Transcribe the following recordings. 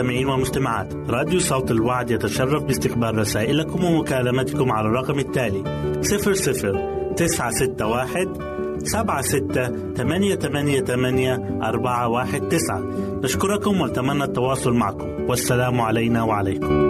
المستمعين والمستمعات راديو صوت الوعد يتشرف باستقبال رسائلكم ومكالمتكم على الرقم التالي 00 961 سبعة ستة ثمانية ثمانية ثمانية أربعة واحد تسعة. نشكركم ونتمنى التواصل معكم. والسلام علينا وعليكم.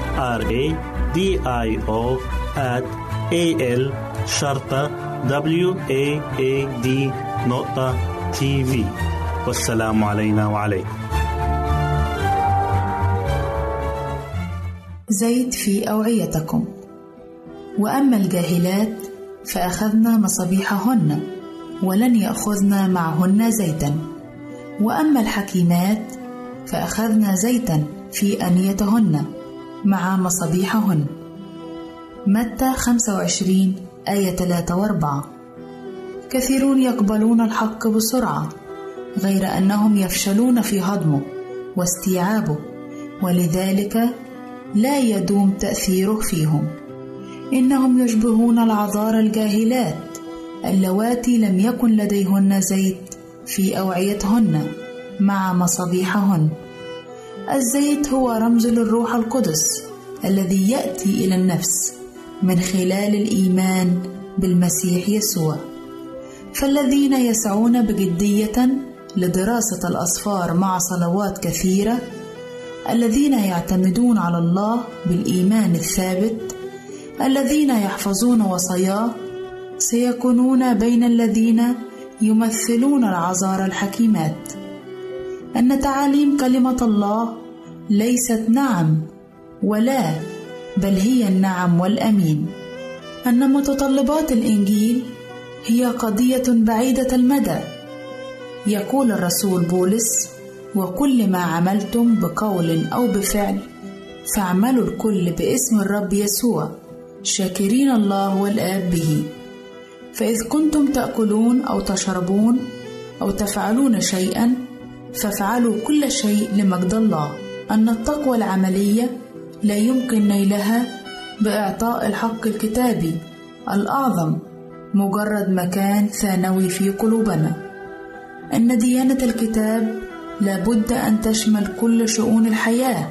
R A D I O at A L شرطة W A A D نقطة تي في والسلام علينا وعليكم. زيت في أوعيتكم. وأما الجاهلات فأخذنا مصابيحهن ولن يأخذن معهن زيتا. وأما الحكيمات فأخذنا زيتا في أنيتهن. مع مصابيحهن. متى 25 آية 3 و4 كثيرون يقبلون الحق بسرعة غير أنهم يفشلون في هضمه واستيعابه ولذلك لا يدوم تأثيره فيهم. إنهم يشبهون العذار الجاهلات اللواتي لم يكن لديهن زيت في أوعيتهن مع مصابيحهن. الزيت هو رمز للروح القدس الذي يأتي إلى النفس من خلال الإيمان بالمسيح يسوع. فالذين يسعون بجدية لدراسة الأسفار مع صلوات كثيرة الذين يعتمدون على الله بالإيمان الثابت الذين يحفظون وصاياه سيكونون بين الذين يمثلون العذارى الحكيمات. أن تعاليم كلمة الله ليست نعم ولا بل هي النعم والأمين. أن متطلبات الإنجيل هي قضية بعيدة المدى. يقول الرسول بولس وكل ما عملتم بقول أو بفعل فاعملوا الكل باسم الرب يسوع شاكرين الله والآب به. فإذ كنتم تأكلون أو تشربون أو تفعلون شيئا فافعلوا كل شيء لمجد الله. أن التقوى العملية لا يمكن نيلها بإعطاء الحق الكتابي الأعظم مجرد مكان ثانوي في قلوبنا. إن ديانة الكتاب لابد أن تشمل كل شؤون الحياة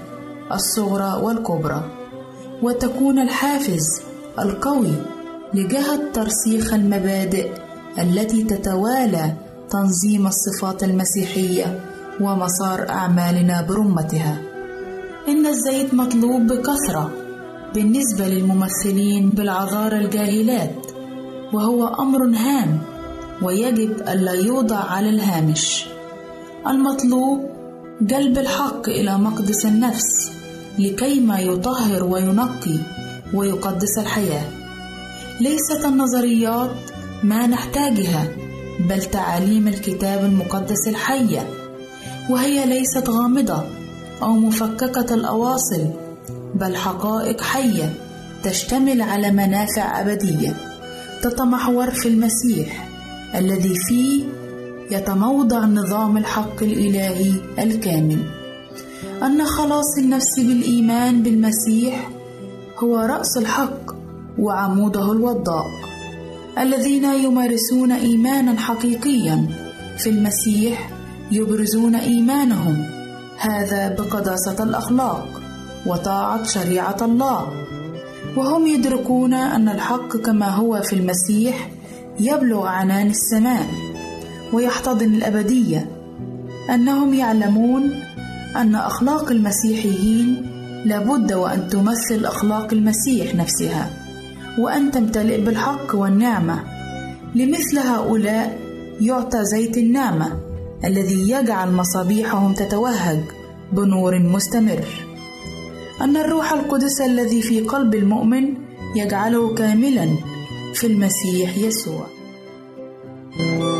الصغرى والكبرى. وتكون الحافز القوي لجهة ترسيخ المبادئ التي تتوالى تنظيم الصفات المسيحية. ومسار أعمالنا برمتها. إن الزيت مطلوب بكثرة بالنسبة للممثلين بالعذارى الجاهلات وهو أمر هام ويجب ألا يوضع على الهامش. المطلوب جلب الحق إلى مقدس النفس لكيما يطهر وينقي ويقدس الحياة. ليست النظريات ما نحتاجها بل تعاليم الكتاب المقدس الحية. وهي ليست غامضة أو مفككة الأواصل بل حقائق حية تشتمل على منافع أبدية تتمحور في المسيح الذي فيه يتموضع نظام الحق الإلهي الكامل. أن خلاص النفس بالإيمان بالمسيح هو رأس الحق وعموده الوضاء الذين يمارسون إيمانا حقيقيا في المسيح يبرزون إيمانهم. هذا بقداسة الأخلاق وطاعة شريعة الله. وهم يدركون أن الحق كما هو في المسيح يبلغ عنان السماء ويحتضن الأبدية. أنهم يعلمون أن أخلاق المسيحيين لابد وأن تمثل أخلاق المسيح نفسها وأن تمتلئ بالحق والنعمة. لمثل هؤلاء يعطى زيت النعمة. الذي يجعل مصابيحهم تتوهج بنور مستمر. أن الروح القدس الذي في قلب المؤمن يجعله كاملا في المسيح يسوع. أعزائي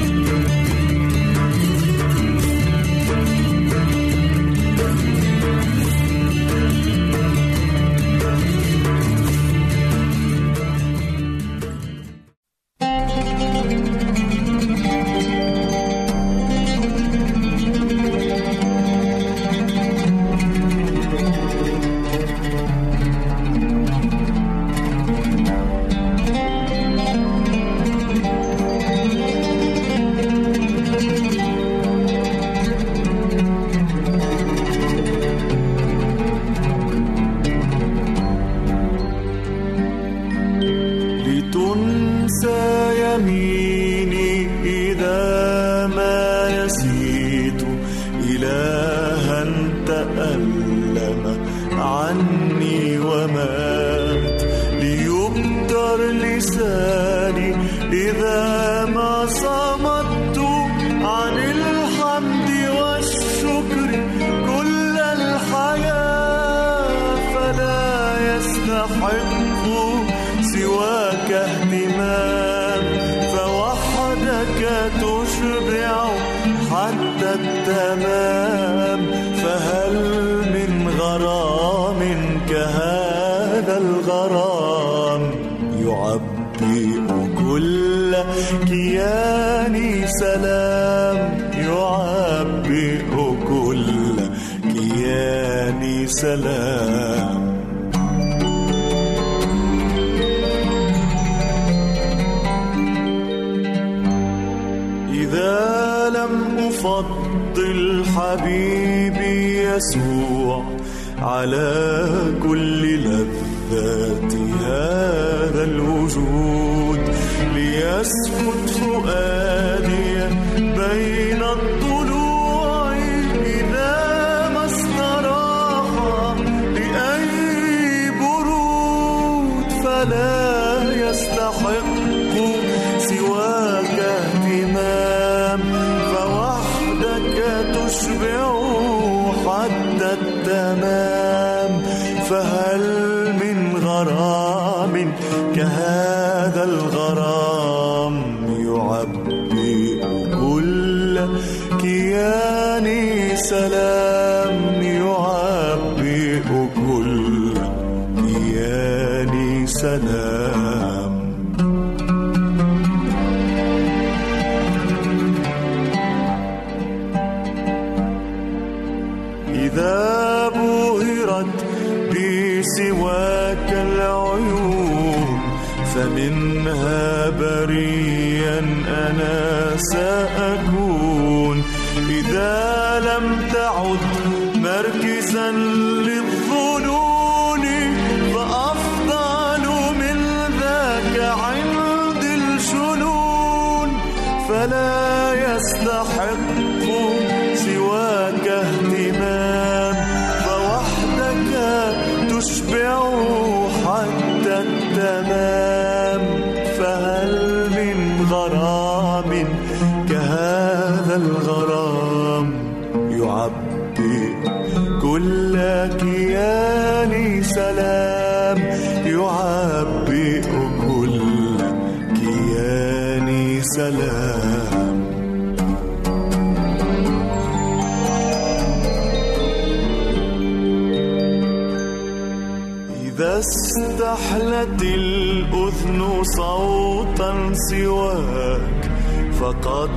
إذا استحلت الأذن صوتا سواك فقد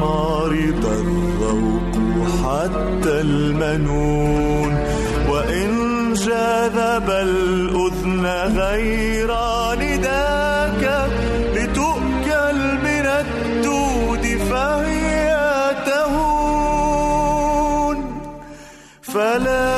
مرض الذوق حتى المنون. وإن جذب الأذن غير نداك لتؤكل من الدود فهي تهون. فلا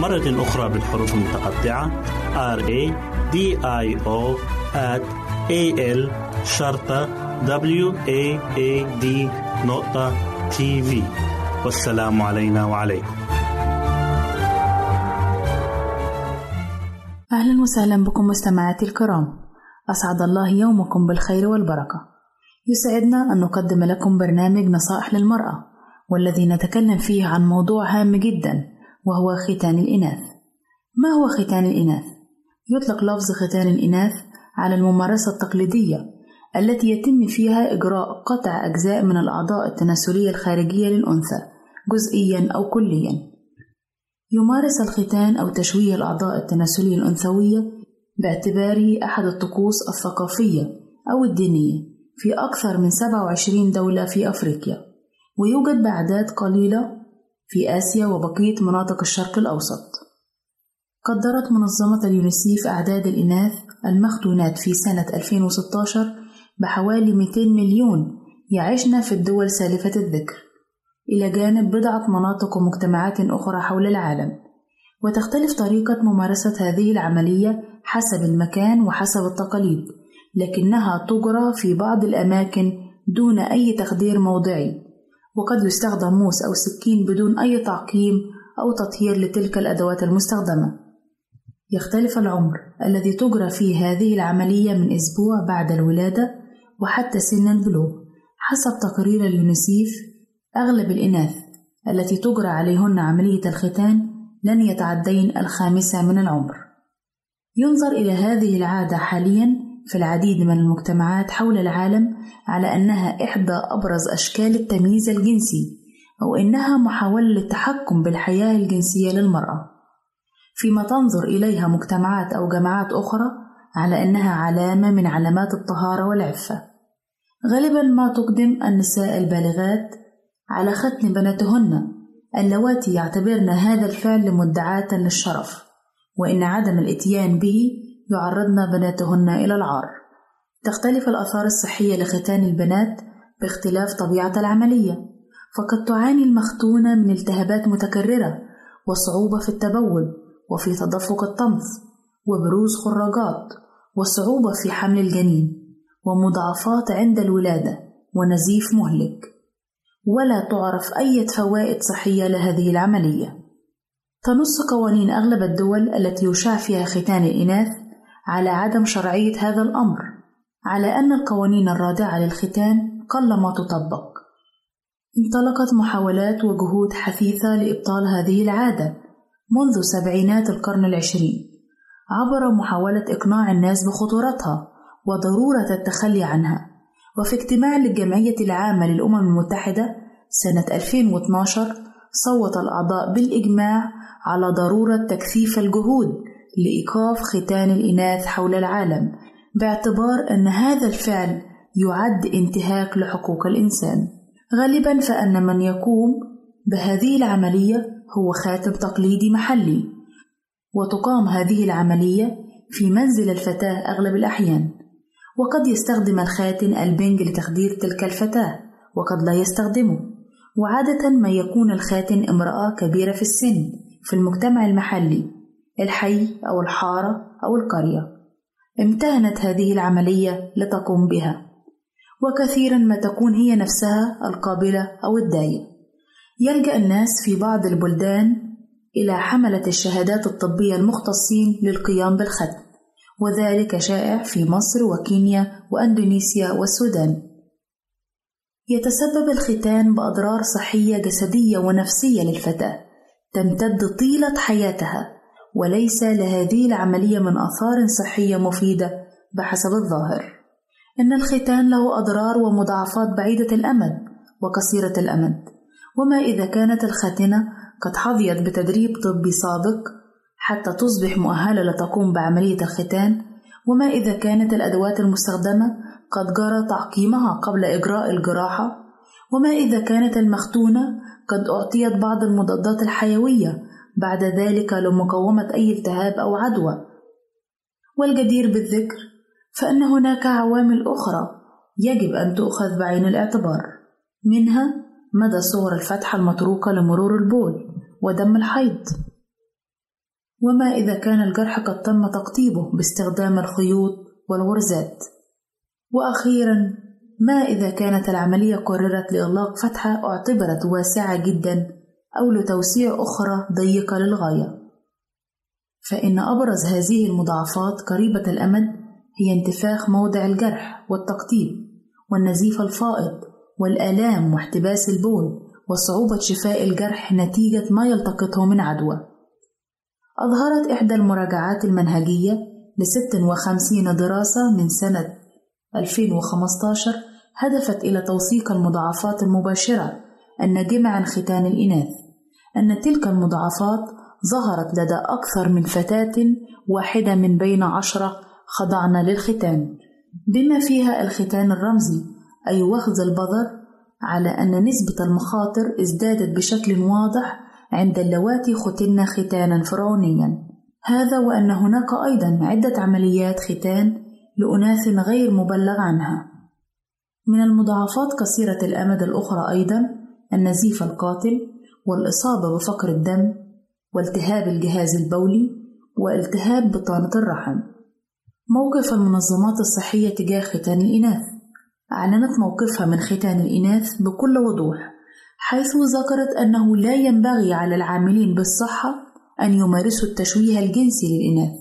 مرة أخرى بالحروف المتقطعة. R A D I O at A L شرطة W A A D نقطة تي في والسلام علينا وعليكم. أهلا وسهلا بكم مستمعاتي الكرام. أسعد الله يومكم بالخير والبركة. يسعدنا أن نقدم لكم برنامج نصائح للمرأة والذي نتكلم فيه عن موضوع هام جدا. وهو ختان الإناث ما هو ختان الإناث؟ يطلق لفظ ختان الإناث على الممارسة التقليدية التي يتم فيها إجراء قطع أجزاء من الأعضاء التناسلية الخارجية للأنثى جزئيا أو كليا يمارس الختان أو تشويه الأعضاء التناسلية الأنثوية باعتباره أحد الطقوس الثقافية أو الدينية في أكثر من 27 دولة في أفريقيا ويوجد بأعداد قليلة في آسيا وبقية مناطق الشرق الأوسط. قدرت منظمة اليونيسيف أعداد الإناث المختونات في سنة 2016 بحوالي 200 مليون يعيشن في الدول سالفة الذكر إلى جانب بضعة مناطق ومجتمعات أخرى حول العالم. وتختلف طريقة ممارسة هذه العملية حسب المكان وحسب التقاليد لكنها تجرى في بعض الأماكن دون أي تخدير موضعي. وقد يستخدم موس أو سكين بدون أي تعقيم أو تطهير لتلك الأدوات المستخدمة. يختلف العمر الذي تجرى فيه هذه العملية من أسبوع بعد الولادة وحتى سن البلوغ حسب تقرير اليونيسيف. أغلب الإناث التي تجرى عليهن عملية الختان لن يتعدين الخامسة من العمر. ينظر إلى هذه العادة حاليا في العديد من المجتمعات حول العالم على أنها إحدى أبرز أشكال التمييز الجنسي أو إنها محاولة للتحكم بالحياة الجنسية للمرأة. فيما تنظر إليها مجتمعات أو جماعات أخرى على أنها علامة من علامات الطهارة والعفة. غالبا ما تقدم النساء البالغات على ختن بناتهن. اللواتي يعتبرن هذا الفعل مدعاة للشرف وإن عدم الإتيان به يعرضن بناتهن إلى العار. تختلف الآثار الصحية لختان البنات باختلاف طبيعة العملية. فقد تعاني المختونة من التهابات متكررة وصعوبة في التبول وفي تدفق الطمث وبروز خراجات وصعوبة في حمل الجنين ومضاعفات عند الولادة ونزيف مهلك. ولا تعرف أي فوائد صحية لهذه العملية. تنص قوانين أغلب الدول التي يشاع فيها ختان الإناث على عدم شرعية هذا الأمر على أن القوانين الرادعة للختان قلما تطبق. انطلقت محاولات وجهود حثيثة لإبطال هذه العادة منذ سبعينات القرن العشرين عبر محاولة إقناع الناس بخطورتها وضرورة التخلي عنها. وفي اجتماع للجمعية العامة للأمم المتحدة سنة 2012 صوت الأعضاء بالإجماع على ضرورة تكثيف الجهود لإيقاف ختان الإناث حول العالم باعتبار أن هذا الفعل يعد انتهاك لحقوق الإنسان. غالبا فأن من يقوم بهذه العملية هو خاتم تقليدي محلي وتقام هذه العملية في منزل الفتاة أغلب الأحيان. وقد يستخدم الخاتن البنج لتخدير تلك الفتاة وقد لا يستخدمه. وعادة ما يكون الخاتن امرأة كبيرة في السن في المجتمع المحلي. الحي أو الحارة أو القرية. امتهنت هذه العملية لتقوم بها. وكثيرا ما تكون هي نفسها القابلة أو الداية يلجأ الناس في بعض البلدان إلى حملة الشهادات الطبية المختصين للقيام بالختم. وذلك شائع في مصر وكينيا وأندونيسيا والسودان. يتسبب الختان بأضرار صحية جسدية ونفسية للفتاة. تمتد طيلة حياتها. وليس لهذه العملية من آثار صحية مفيدة بحسب الظاهر إن الختان له أضرار ومضاعفات بعيدة الأمد وقصيرة الأمد. وما إذا كانت الخاتنة قد حظيت بتدريب طبي سابق حتى تصبح مؤهلة لتقوم بعملية الختان وما إذا كانت الأدوات المستخدمة قد جرى تعقيمها قبل إجراء الجراحة وما إذا كانت المختونة قد أعطيت بعض المضادات الحيوية بعد ذلك لمقاومة أي التهاب أو عدوى. والجدير بالذكر فإن هناك عوامل أخرى يجب أن تؤخذ بعين الاعتبار منها مدى صور الفتحة المتروكة لمرور البول ودم الحيض. وما إذا كان الجرح قد تم تقطيبه باستخدام الخيوط والغرزات. وأخيرا ما إذا كانت العملية قررت لإغلاق فتحة أعتبرت واسعة جدا أو لتوسيع أخرى ضيقة للغاية. فإن أبرز هذه المضاعفات قريبة الأمد هي انتفاخ موضع الجرح والتقطيب والنزيف الفائض والآلام واحتباس البول وصعوبة شفاء الجرح نتيجة ما يلتقطه من عدوى. أظهرت إحدى المراجعات المنهجية لست وخمسين دراسة من سنة 2015 هدفت إلى توثيق المضاعفات المباشرة الناجمة عن ختان الإناث. أن تلك المضاعفات ظهرت لدى أكثر من فتاة واحدة من بين عشرة خضعن للختان. بما فيها الختان الرمزي أي وخز البذر على أن نسبة المخاطر ازدادت بشكل واضح عند اللواتي ختن ختانا فرعونيا. هذا وأن هناك أيضا عدة عمليات ختان لأناث غير مبلغ عنها. من المضاعفات قصيرة الأمد الأخرى أيضا النزيف القاتل والإصابة بفقر الدم والتهاب الجهاز البولي والتهاب بطانة الرحم. موقف المنظمات الصحية تجاه ختان الإناث. أعلنت موقفها من ختان الإناث بكل وضوح حيث ذكرت أنه لا ينبغي على العاملين بالصحة أن يمارسوا التشويه الجنسي للإناث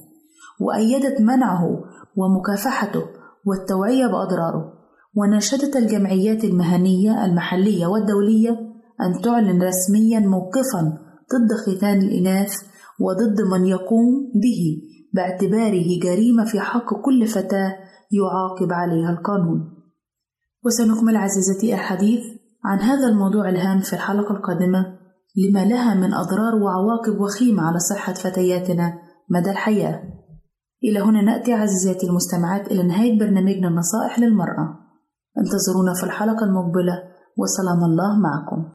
وأيدت منعه ومكافحته والتوعية بأضراره وناشدت الجمعيات المهنية المحلية والدولية أن تعلن رسميا موقفا ضد ختان الإناث وضد من يقوم به باعتباره جريمة في حق كل فتاة يعاقب عليها القانون. وسنكمل عزيزتي الحديث عن هذا الموضوع الهام في الحلقة القادمة لما لها من أضرار وعواقب وخيمة على صحة فتياتنا مدى الحياة. إلى هنا نأتي عزيزاتي المستمعات إلى نهاية برنامجنا النصائح للمرأة. انتظرونا في الحلقة المقبلة وسلام الله معكم.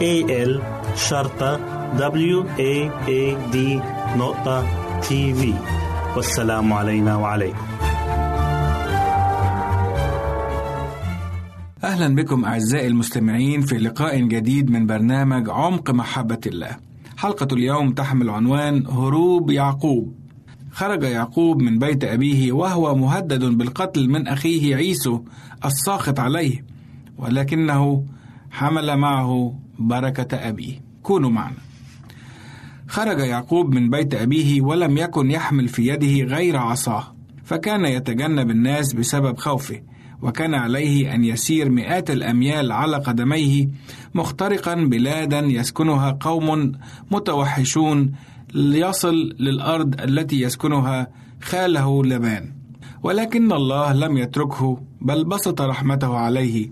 A L شرطة W A A D نقطة تي في والسلام علينا وعليكم أهلا بكم أعزائي المستمعين في لقاء جديد من برنامج عمق محبة الله. حلقة اليوم تحمل عنوان هروب يعقوب. خرج يعقوب من بيت أبيه وهو مهدد بالقتل من أخيه عيسو الساخط عليه، ولكنه حمل معه بركة أبيه. كونوا معنا. خرج يعقوب من بيت أبيه ولم يكن يحمل في يده غير عصاه، فكان يتجنب الناس بسبب خوفه. وكان عليه أن يسير مئات الأميال على قدميه مخترقا بلادا يسكنها قوم متوحشون ليصل للأرض التي يسكنها خاله لبان ولكن الله لم يتركه بل بسط رحمته عليه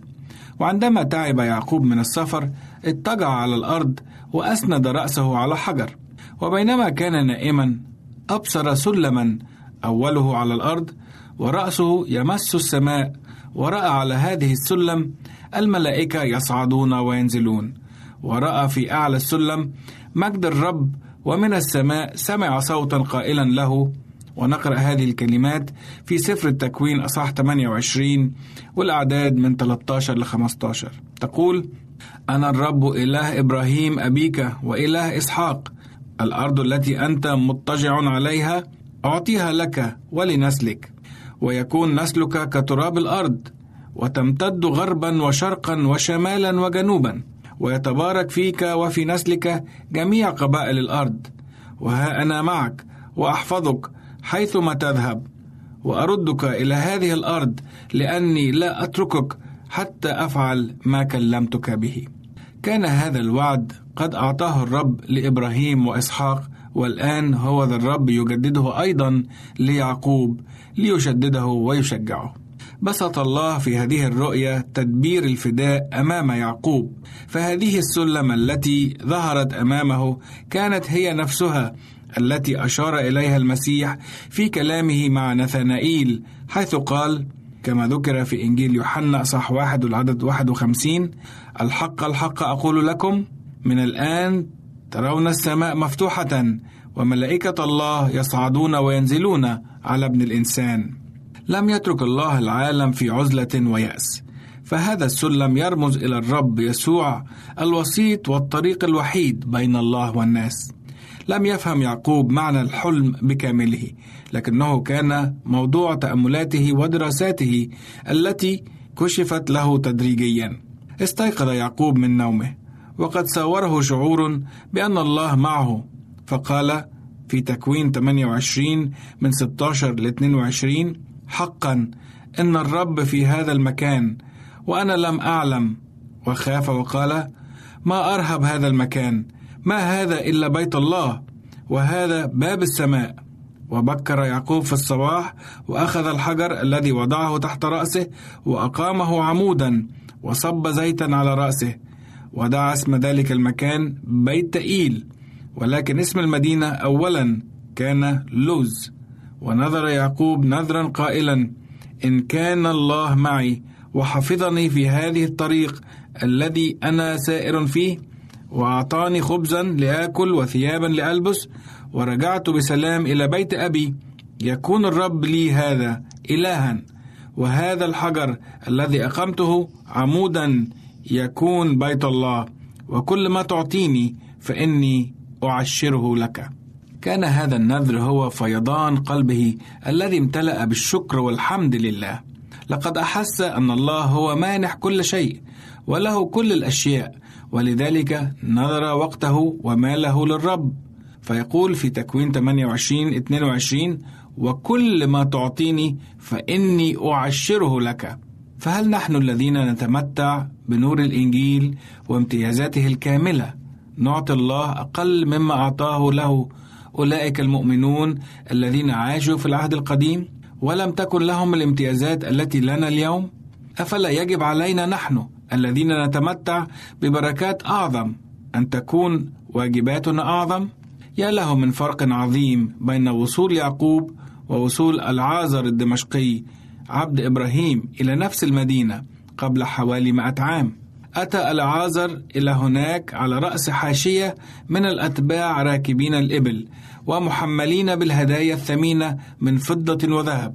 وعندما تعب يعقوب من السفر اضطجع على الأرض وأسند رأسه على حجر. وبينما كان نائما أبصر سلما أوله على الأرض ورأسه يمس السماء ورأى على هذه السلم الملائكة يصعدون وينزلون. ورأى في أعلى السلم مجد الرب ومن السماء سمع صوتا قائلا له. ونقرأ هذه الكلمات في سفر التكوين أصح 28 والأعداد من 13 ل 15 تقول أنا الرب إله إبراهيم أبيك وإله إسحاق. الأرض التي أنت مضطجع عليها أعطيها لك ولنسلك. ويكون نسلك كتراب الأرض وتمتد غربا وشرقا وشمالا وجنوبا. ويتبارك فيك وفي نسلك جميع قبائل الأرض. وها أنا معك وأحفظك حيثما تذهب. وأردك إلى هذه الأرض لأني لا أتركك حتى أفعل ما كلمتك به. كان هذا الوعد قد أعطاه الرب لإبراهيم وإسحاق والآن هو ذا الرب يجدده أيضا ليعقوب ليشدده ويشجعه. بسط الله في هذه الرؤية تدبير الفداء أمام يعقوب. فهذه السلم التي ظهرت أمامه كانت هي نفسها التي أشار إليها المسيح في كلامه مع نثنائيل حيث قال كما ذكر في إنجيل يوحنا صح واحد العدد 51 الحق الحق أقول لكم من الآن ترون السماء مفتوحة وملائكة الله يصعدون وينزلون على ابن الإنسان. لم يترك الله العالم في عزلة ويأس، فهذا السلم يرمز إلى الرب يسوع الوسيط والطريق الوحيد بين الله والناس. لم يفهم يعقوب معنى الحلم بكامله، لكنه كان موضوع تأملاته ودراساته التي كشفت له تدريجيا. استيقظ يعقوب من نومه، وقد ساوره شعور بأن الله معه فقال في تكوين 28 من 16 ل 22 حقا إن الرب في هذا المكان وأنا لم أعلم وخاف وقال ما أرهب هذا المكان ما هذا إلا بيت الله وهذا باب السماء. وبكر يعقوب في الصباح وأخذ الحجر الذي وضعه تحت رأسه وأقامه عمودا وصب زيتا على رأسه. ودعا اسم ذلك المكان بيت تئيل ولكن اسم المدينة أولا كان لوز. ونظر يعقوب نذرا قائلا إن كان الله معي وحفظني في هذه الطريق الذي أنا سائر فيه وأعطاني خبزا لآكل وثيابا لألبس ورجعت بسلام إلى بيت أبي. يكون الرب لي هذا إلها وهذا الحجر الذي أقمته عمودا يكون بيت الله. وكل ما تعطيني فإني أعشره لك. كان هذا النذر هو فيضان قلبه الذي امتلأ بالشكر والحمد لله. لقد أحس أن الله هو مانح كل شيء وله كل الأشياء. ولذلك نذر وقته وماله للرب. فيقول في تكوين 28 22 وكل ما تعطيني فإني أعشره لك. فهل نحن الذين نتمتع بنور الإنجيل وامتيازاته الكاملة؟ نعطي الله أقل مما أعطاه له. أولئك المؤمنون الذين عاشوا في العهد القديم ولم تكن لهم الامتيازات التي لنا اليوم. أفلا يجب علينا نحن الذين نتمتع ببركات أعظم. أن تكون واجباتنا أعظم. يا له من فرق عظيم بين وصول يعقوب ووصول العازر الدمشقي عبد إبراهيم إلى نفس المدينة قبل حوالي مئة عام. أتى العازر إلى هناك على رأس حاشية من الأتباع راكبين الإبل ومحملين بالهدايا الثمينة من فضة وذهب.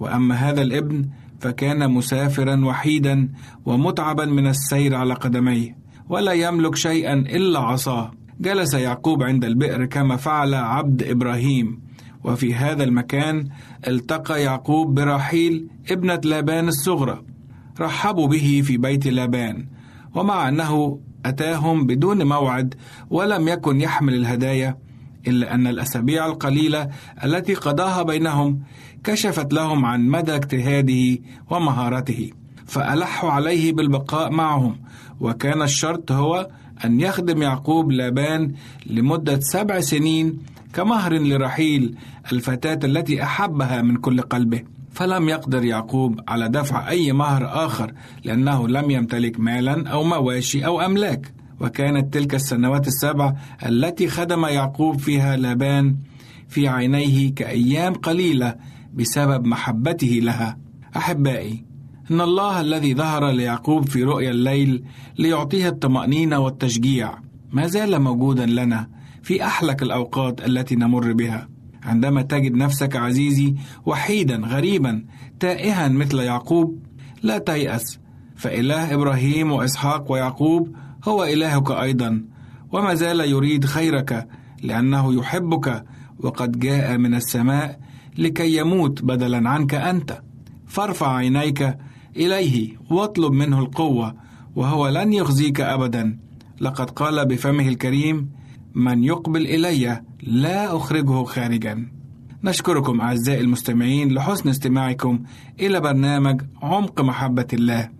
وأما هذا الابن فكان مسافرا وحيدا ومتعبا من السير على قدميه ولا يملك شيئا إلا عصاه. جلس يعقوب عند البئر كما فعل عبد إبراهيم. وفي هذا المكان التقى يعقوب براحيل ابنة لابان الصغرى. رحبوا به في بيت لابان ومع أنه أتاهم بدون موعد ولم يكن يحمل الهدايا إلا أن الأسابيع القليلة التي قضاها بينهم كشفت لهم عن مدى اجتهاده ومهارته فألحوا عليه بالبقاء معهم. وكان الشرط هو أن يخدم يعقوب لابان لمدة سبع سنين كمهر لرحيل الفتاة التي أحبها من كل قلبه. فلم يقدر يعقوب على دفع أي مهر آخر لأنه لم يمتلك مالا أو مواشي أو أملاك. وكانت تلك السنوات السبع التي خدم يعقوب فيها لابان في عينيه كأيام قليلة بسبب محبته لها. أحبائي إن الله الذي ظهر ليعقوب في رؤيا الليل ليعطيه الطمأنينة والتشجيع ما زال موجودا لنا في أحلك الأوقات التي نمر بها. عندما تجد نفسك عزيزي وحيدا غريبا تائها مثل يعقوب لا تيأس فإله إبراهيم وإسحاق ويعقوب هو إلهك أيضا وما زال يريد خيرك لأنه يحبك وقد جاء من السماء لكي يموت بدلا عنك أنت. فارفع عينيك إليه واطلب منه القوة وهو لن يخزيك أبدا. لقد قال بفمه الكريم من يقبل إلي لا أخرجه خارجا. نشكركم أعزائي المستمعين لحسن استماعكم إلى برنامج عمق محبة الله.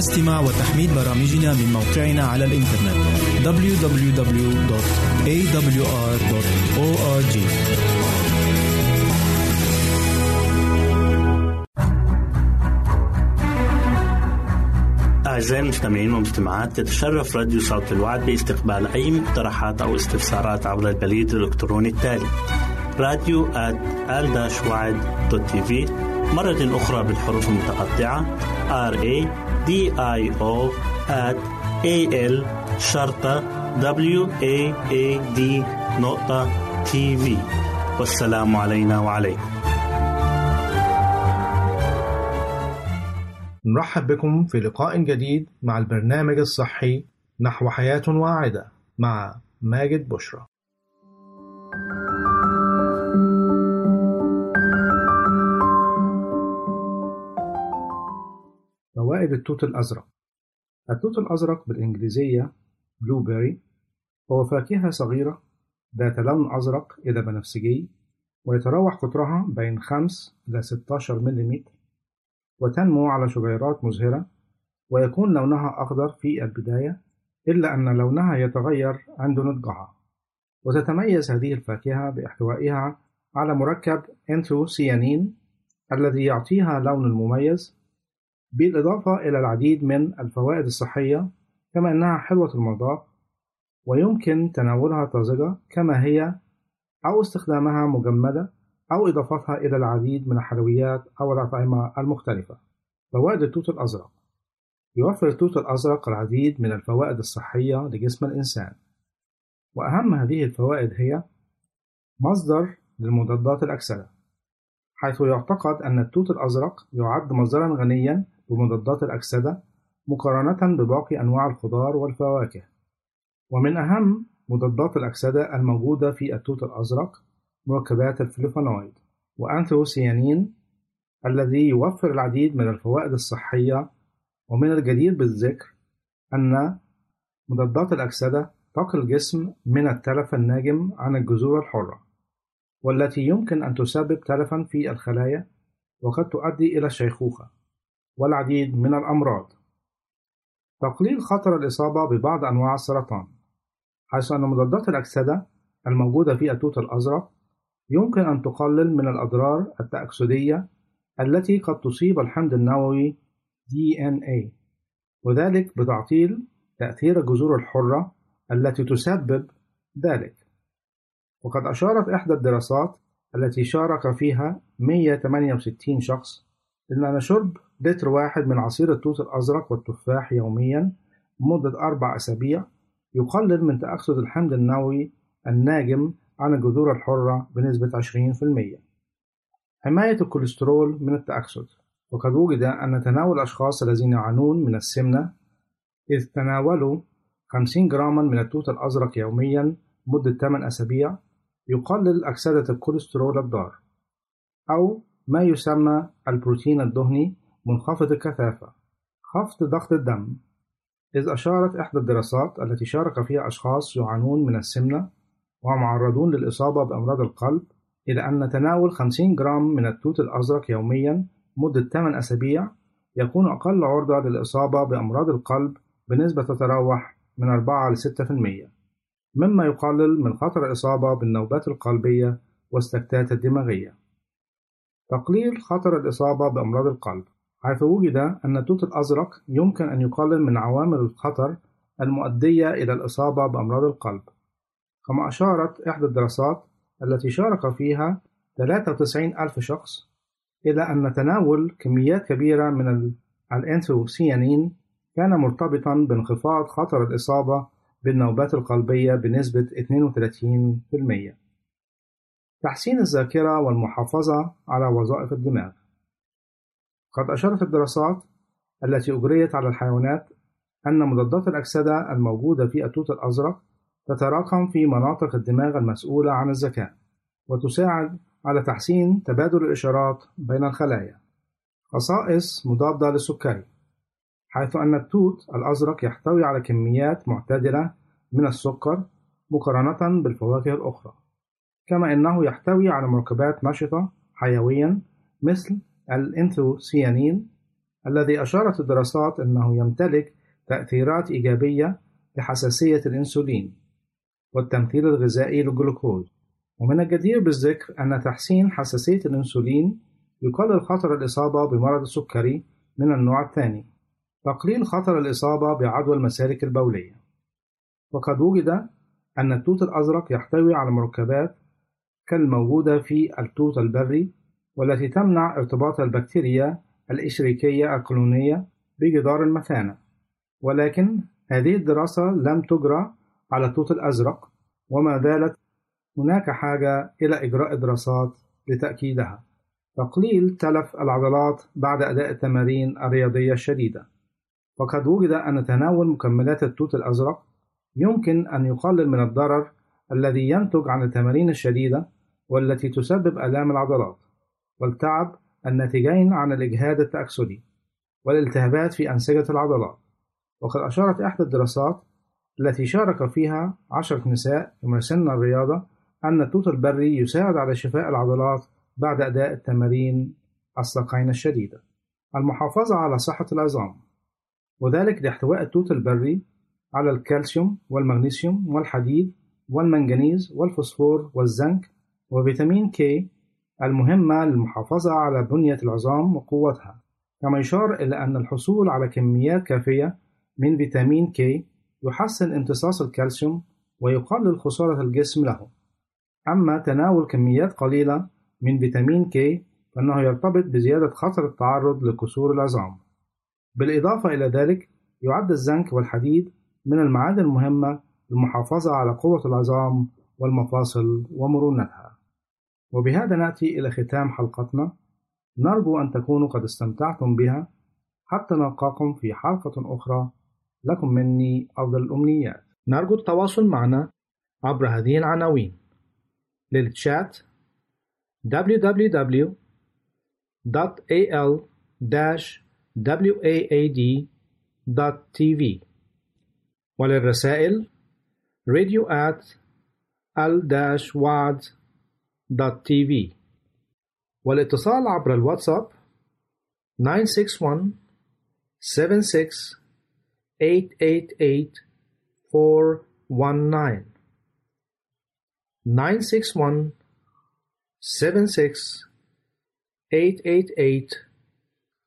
استماع وتحميل برامجنا من موقعنا على الإنترنت www.awr.org أعزائي المستمعين والمستمعات تتشرف راديو صوت الوعد باستقبال أي مقترحات أو استفسارات عبر البريد الإلكتروني التالي راديو في مرة أخرى بالحروف المتقطعة. R A D I O at A L شرطة W A A D نقطة تي في والسلام علينا وعليكم. نرحب بكم في لقاء جديد مع البرنامج الصحي نحو حياة واعدة مع ماجد بشرى. فوائد التوت الأزرق. التوت الأزرق بالإنجليزية بلوبيري هو فاكهة صغيرة ذات لون أزرق إلى بنفسجي ويتراوح قطرها بين 5 إلى 16 ملم وتنمو على شجيرات مزهرة ويكون لونها أخضر في البداية إلا أن لونها يتغير عند نضجها. وتتميز هذه الفاكهة بأحتوائها على مركب انثوسيانين الذي يعطيها لون مميز بالإضافة إلى العديد من الفوائد الصحية كما أنها حلوة المذاق ويمكن تناولها طازجة كما هي أو استخدامها مجمدة أو إضافتها إلى العديد من الحلويات أو الأطعمة المختلفة. فوائد التوت الأزرق يوفر التوت الأزرق العديد من الفوائد الصحية لجسم الإنسان وأهم هذه الفوائد هي مصدر للمضادات الأكسدة حيث يعتقد أن التوت الأزرق يعد مصدرا غنيا بمضادات الأكسدة مقارنة بباقي أنواع الخضار والفواكه. ومن أهم مضادات الأكسدة الموجودة في التوت الأزرق مركبات الفلوفونويد وأنثوسيانين الذي يوفر العديد من الفوائد الصحية. ومن الجدير بالذكر أن مضادات الأكسدة تقي الجسم من التلف الناجم عن الجذور الحرة والتي يمكن أن تسبب تلفا في الخلايا وقد تؤدي إلى الشيخوخة والعديد من الأمراض. تقليل خطر الإصابة ببعض أنواع السرطان حيث أن مضادات الأكسدة الموجودة في التوت الأزرق يمكن أن تقلل من الأضرار التأكسدية التي قد تصيب الحمض النووي DNA وذلك بتعطيل تأثير الجذور الحرة التي تسبب ذلك. وقد أشارت إحدى الدراسات التي شارك فيها 168 شخص إن أن شرب لتر واحد من عصير التوت الأزرق والتفاح يوميا لمدة أربع أسابيع يقلل من تأكسد الحمض النووي الناجم عن الجذور الحرة بنسبة 20%. حماية الكوليسترول من التأكسد وقد وجد أن تناول الأشخاص الذين يعانون من السمنة إذ تناولوا 50 جراما من التوت الأزرق يوميا مدة 8 أسابيع يقلل أكسدة الكوليسترول الضار أو ما يسمى البروتين الدهني منخفض الكثافة خفض ضغط الدم إذ أشارت إحدى الدراسات التي شارك فيها أشخاص يعانون من السمنة ومعرضون للإصابة بأمراض القلب إلى أن تناول 50 جرام من التوت الأزرق يوميا مدة 8 أسابيع يكون أقل عرضة للإصابة بأمراض القلب بنسبة تتراوح من 4 ل 6% مما يقلل من خطر الإصابة بالنوبات القلبية والسكتات الدماغية. تقليل خطر الإصابة بأمراض القلب حيث وجد أن التوت الأزرق يمكن أن يقلل من عوامل الخطر المؤدية إلى الإصابة بأمراض القلب كما أشارت إحدى الدراسات التي شارك فيها 93 ألف شخص إلى أن تناول كميات كبيرة من الأنثوسيانين كان مرتبطا بانخفاض خطر الإصابة بالنوبات القلبية بنسبة 32%. تحسين الذاكرة والمحافظة على وظائف الدماغ. قد أشارت الدراسات التي أجريت على الحيوانات أن مضادات الأكسدة الموجودة في التوت الأزرق تتراكم في مناطق الدماغ المسؤولة عن الذكاء وتساعد على تحسين تبادل الإشارات بين الخلايا. خصائص مضادة للسكري حيث أن التوت الأزرق يحتوي على كميات معتدلة من السكر مقارنة بالفواكه الأخرى. كما أنه يحتوي على مركبات نشطة حيويا مثل الإنثوسيانين الذي أشارت الدراسات أنه يمتلك تأثيرات إيجابية لحساسية الأنسولين والتمثيل الغذائي للجلوكوز. ومن الجدير بالذكر أن تحسين حساسية الأنسولين يقلل خطر الإصابة بمرض السكري من النوع الثاني تقليل خطر الإصابة بعدوى المسالك البولية. وقد وجد أن التوت الأزرق يحتوي على مركبات كالموجودة في التوت البري والتي تمنع ارتباط البكتيريا الإشريكية القولونية بجدار المثانة. ولكن هذه الدراسة لم تجرى على التوت الأزرق وما زالت هناك حاجة إلى إجراء دراسات لتأكيدها. تقليل تلف العضلات بعد أداء التمارين الرياضية الشديدة. وقد وجد أن تناول مكملات التوت الأزرق يمكن أن يقلل من الضرر الذي ينتج عن التمارين الشديدة والتي تسبب آلام العضلات والتعب الناتجين عن الإجهاد التأكسدي والالتهابات في أنسجة العضلات. وقد أشارت إحدى الدراسات التي شارك فيها عشرة نساء يمارسن الرياضة أن التوت البري يساعد على شفاء العضلات بعد أداء التمارين الساقين الشديدة. المحافظة على صحة العظام وذلك لاحتواء التوت البري على الكالسيوم والمغنيسيوم والحديد والمنغنيز والفوسفور والزنك وفيتامين K المهمة للمحافظة على بنية العظام وقوتها كما يشار إلى أن الحصول على كميات كافية من فيتامين K يحسن امتصاص الكالسيوم ويقلل خسارة الجسم له. أما تناول كميات قليلة من فيتامين K فإنه يرتبط بزيادة خطر التعرض لكسور العظام. بالإضافة إلى ذلك يعد الزنك والحديد من المعادن المهمة للمحافظة على قوة العظام والمفاصل ومرونتها. وبهذا نأتي إلى ختام حلقتنا. نرجو أن تكونوا قد استمتعتم بها. حتى نلقاكم في حلقة أخرى. لكم مني أفضل الأمنيات. نرجو التواصل معنا عبر هذه العناوين. للتشات www.al-waad.tv وللرسائل radio at al-waad.tv والاتصال عبر الواتساب 961 76 888 419 961 76 888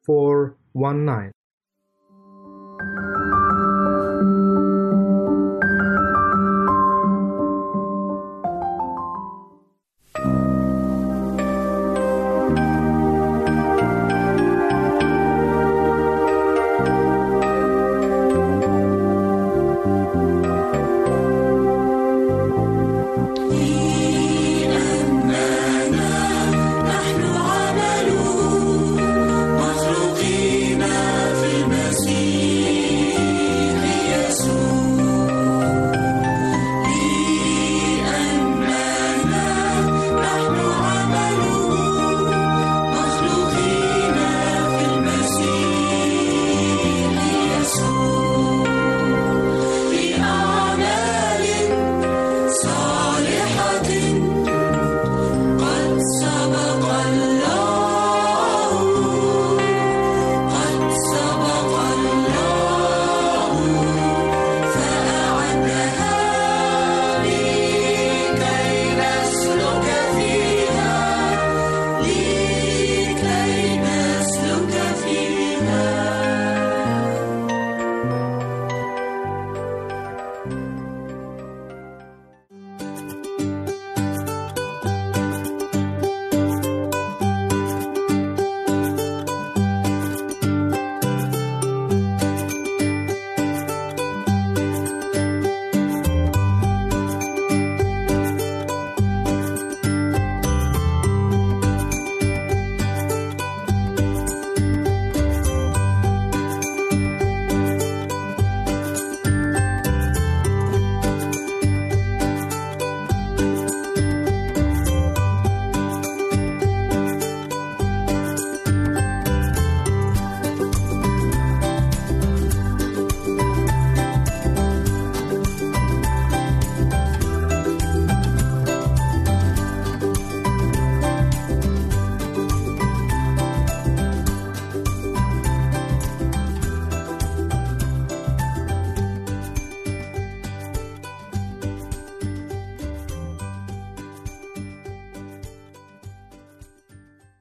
419